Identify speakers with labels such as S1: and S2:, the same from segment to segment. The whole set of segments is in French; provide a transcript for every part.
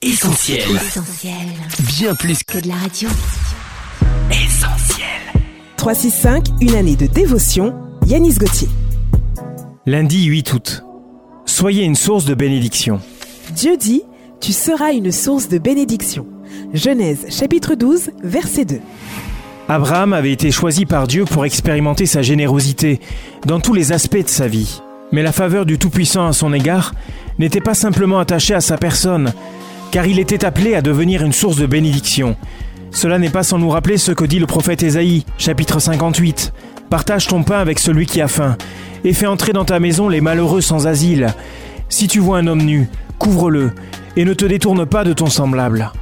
S1: Essentiel.
S2: Essentiel.
S1: Bien plus
S2: Que de la radio.
S1: essentiel.
S3: 365, une année de dévotion, Yanis Gauthier.
S4: Lundi 8 août. Soyez une source de bénédiction.
S3: Dieu dit, tu seras une source de bénédiction. Genèse chapitre 12, verset 2.
S4: Abraham avait été choisi par Dieu pour expérimenter sa générosité dans tous les aspects de sa vie. Mais la faveur du Tout-Puissant à son égard n'était pas simplement attachée à sa personne, car il était appelé à devenir une source de bénédiction. Cela n'est pas sans nous rappeler ce que dit le prophète Ésaïe, chapitre 58. Partage ton pain avec celui qui a faim, et fais entrer dans ta maison les malheureux sans asile. Si tu vois un homme nu, couvre-le, et ne te détourne pas de ton semblable.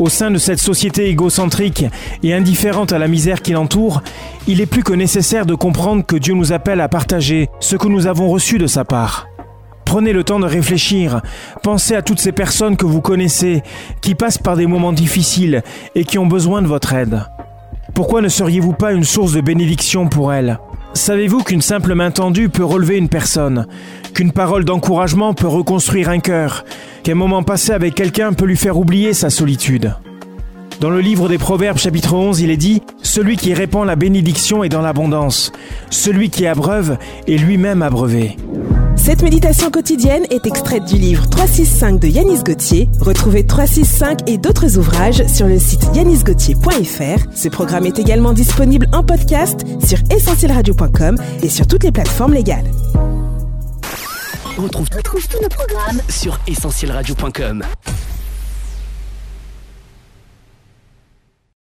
S4: Au sein de cette société égocentrique et indifférente à la misère qui l'entoure, il est plus que nécessaire de comprendre que Dieu nous appelle à partager ce que nous avons reçu de sa part. Prenez le temps de réfléchir, pensez à toutes ces personnes que vous connaissez, qui passent par des moments difficiles et qui ont besoin de votre aide. Pourquoi ne seriez-vous pas une source de bénédiction pour elles? Savez-vous qu'une simple main tendue peut relever une personne? Qu'une parole d'encouragement peut reconstruire un cœur? Qu'un moment passé avec quelqu'un peut lui faire oublier sa solitude? Dans le livre des Proverbes chapitre 11, il est dit ⁇ Celui qui répand la bénédiction est dans l'abondance. Celui qui abreuve est lui-même abreuvé.
S3: Cette méditation quotidienne est extraite du livre 365 de Yanis Gauthier. Retrouvez 365 et d'autres ouvrages sur le site yanisgauthier.fr. Ce programme est également disponible en podcast sur essentielradio.com et sur toutes les plateformes légales.
S1: On retrouve,
S2: tous nos programmes
S1: sur essentielradio.com.